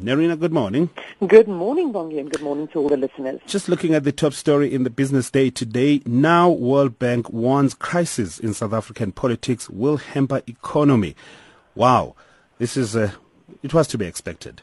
Nerina, good morning. Good morning, Bongi, and good morning to all the listeners. Just looking at the top story in the business day today, now World Bank warns crisis in South African politics will hamper economy. Wow, this is, uh, it was to be expected.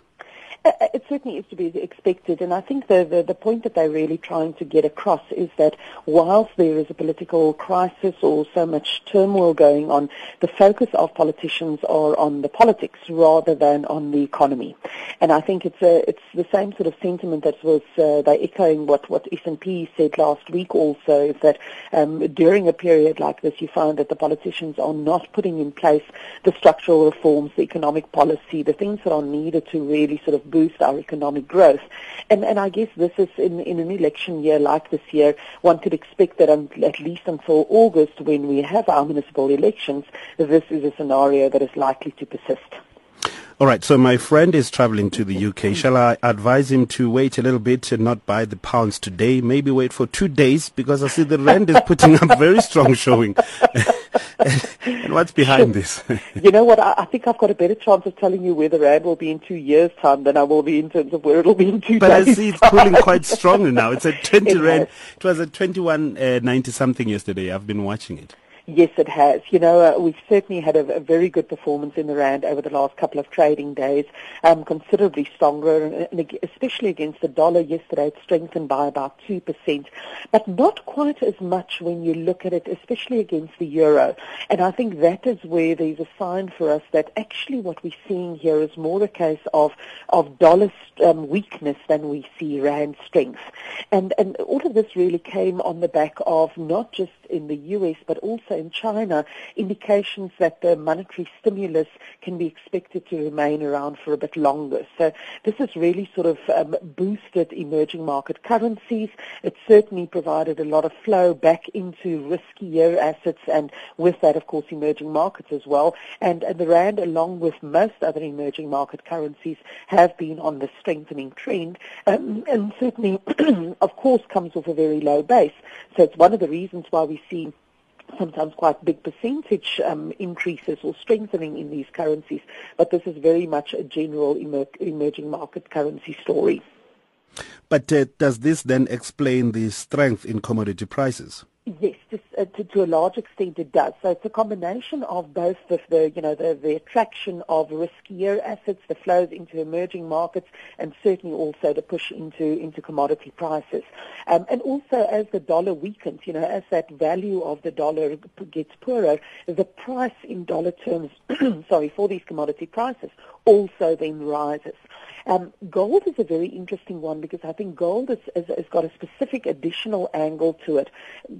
Uh, uh, certainly is to be expected, and I think the, the, the, point that they're really trying to get across is that whilst there is a political crisis or so much turmoil going on, the focus of politicians are on the politics rather than on the economy. And I think it's a, it's the same sort of sentiment that was uh, they echoing what what S&P said last week. Also, is that um, during a period like this, you find that the politicians are not putting in place the structural reforms, the economic policy, the things that are needed to really sort of boost our economic growth. And, and I guess this is in, in an election year like this year, one could expect that um, at least until August when we have our municipal elections, this is a scenario that is likely to persist. All right, so my friend is traveling to the UK. Shall I advise him to wait a little bit and not buy the pounds today? Maybe wait for two days because I see the rand is putting up very strong showing. and what's behind this? you know what? I, I, think I've got a better chance of telling you where the rand will be in two years' time than I will be in terms of where it'll be in two but days. But I see it's pulling quite strongly now. It's at 20 it rand. It was at 21 uh, 90 something yesterday. I've been watching it. Yes, it has. You know, uh, we've certainly had a, a, very good performance in the rand over the last couple of trading days, um, considerably stronger, and, and especially against the dollar yesterday, it strengthened by about two percent, but not quite as much when you look at it, especially against the euro. And I think that is where there's a sign for us that actually what we're seeing here is more a case of of dollar um, weakness than we see rand strength. And and all of this really came on the back of not just in the US but also in China indications that the monetary stimulus can be expected to remain around for a bit longer. So this has really sort of um, boosted emerging market currencies. It certainly provided a lot of flow back into riskier assets and with that, of course, emerging markets as well. And, and the Rand, along with most other emerging market currencies, have been on the strengthening trend um, and certainly, of course, comes off a very low base. So it's one of the reasons why we see sometimes quite big percentage um, increases or strengthening in these currencies, but this is very much a general emer- emerging market currency story. But uh, does this then explain the strength in commodity prices? Yes, to, uh, to, to, a large extent it does. So it's a combination of both the, the you know the, the attraction of riskier assets, the flows into emerging markets, and certainly also the push into into commodity prices. Um, and also as the dollar weakens, you know, as that value of the dollar gets poorer, the price in dollar terms, sorry, for these commodity prices also then rises. Um, gold is a very interesting one because I think gold has, got a specific additional angle to it.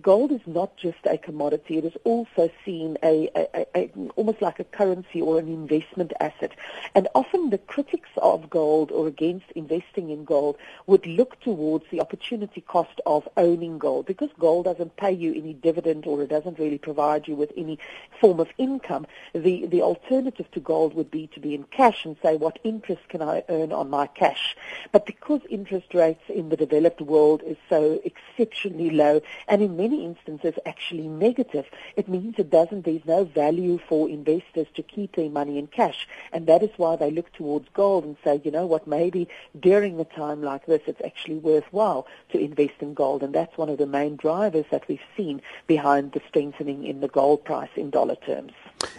Gold is not just a commodity; it is also seen a, a, a, almost like a currency or an investment asset. And often the critics of gold or against investing in gold would look towards the opportunity cost of owning gold because gold doesn't pay you any dividend or it doesn't really provide you with any form of income. The the alternative to gold would be to be in cash and say, what interest can I earn on my cash. But because interest rates in the developed world is so exceptionally low and in many instances actually negative, it means it doesn't, there's no value for investors to keep their money in cash. And that is why they look towards gold and say, you know what, maybe during a time like this, it's actually worthwhile to invest in gold. And that's one of the main drivers that we've seen behind the strengthening in the gold price in dollar terms.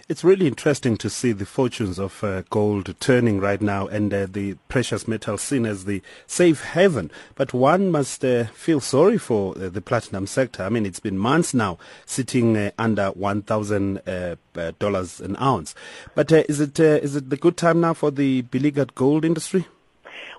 It's really interesting to see the fortunes of uh, gold turning right now and uh, the precious metal seen as the safe haven. But one must uh, feel sorry for uh, the platinum sector. I mean, it's been months now sitting uh, under $1,000 uh, an ounce. But is it is it the good time now for the beleaguered gold industry?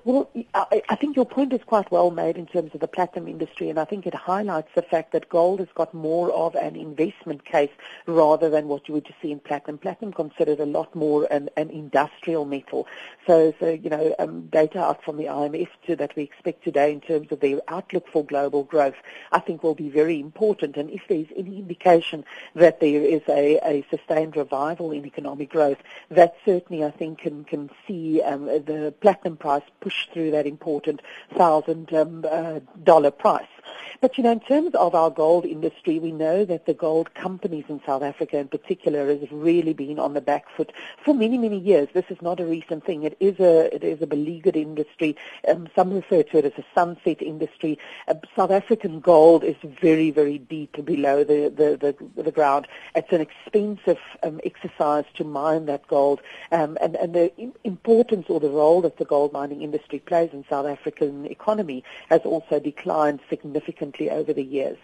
Well, I think your point is quite well made in terms of the platinum industry, and I think it highlights the fact that gold has got more of an investment case rather than what you would just see in platinum. Platinum considered a lot more an, an industrial metal. So, so you know, um, data out from the IMF to, that we expect today in terms of their outlook for global growth, I think will be very important. And if there's any indication that there is a, a sustained revival in economic growth, that certainly I think can can see um, the platinum price push through that important thousand um, uh, dollar price. But, you know, in terms of our gold industry, we know that the gold companies in South Africa in particular has really been on the back foot for many, many years. This is not a recent thing. It is a, it is a beleaguered industry. Um, some refer to it as a sunset industry. Uh, South African gold is very, very deep below the, the, the, the ground. It's an expensive um, exercise to mine that gold. Um, and, and the importance or the role that the gold mining industry plays in South African economy has also declined significantly over the years.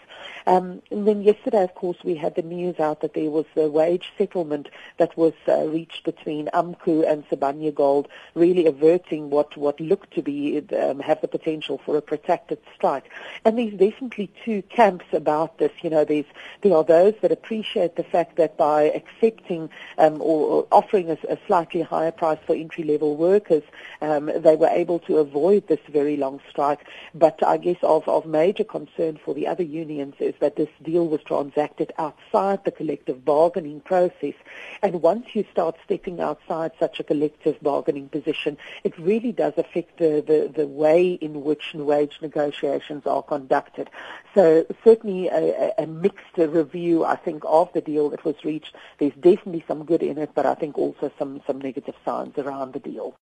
Um, and then yesterday, of course, we had the news out that there was a wage settlement that was uh, reached between AMCU and Sibanye Gold, really averting what, what looked to be um, have the potential for a protracted strike. And there's definitely two camps about this. You know, there's there are those that appreciate the fact that by accepting um, or, or, offering a, a, slightly higher price for entry-level workers, um, they were able to avoid this very long strike. But I guess of, of major concern for the other unions is that this deal was transacted outside the collective bargaining process. And once you start stepping outside such a collective bargaining position, it really does affect the, the, the way in which wage negotiations are conducted. So certainly a, a mixed review, I think, of the deal that was reached. There's definitely some good in it, but I think also some, some negative signs around the deal.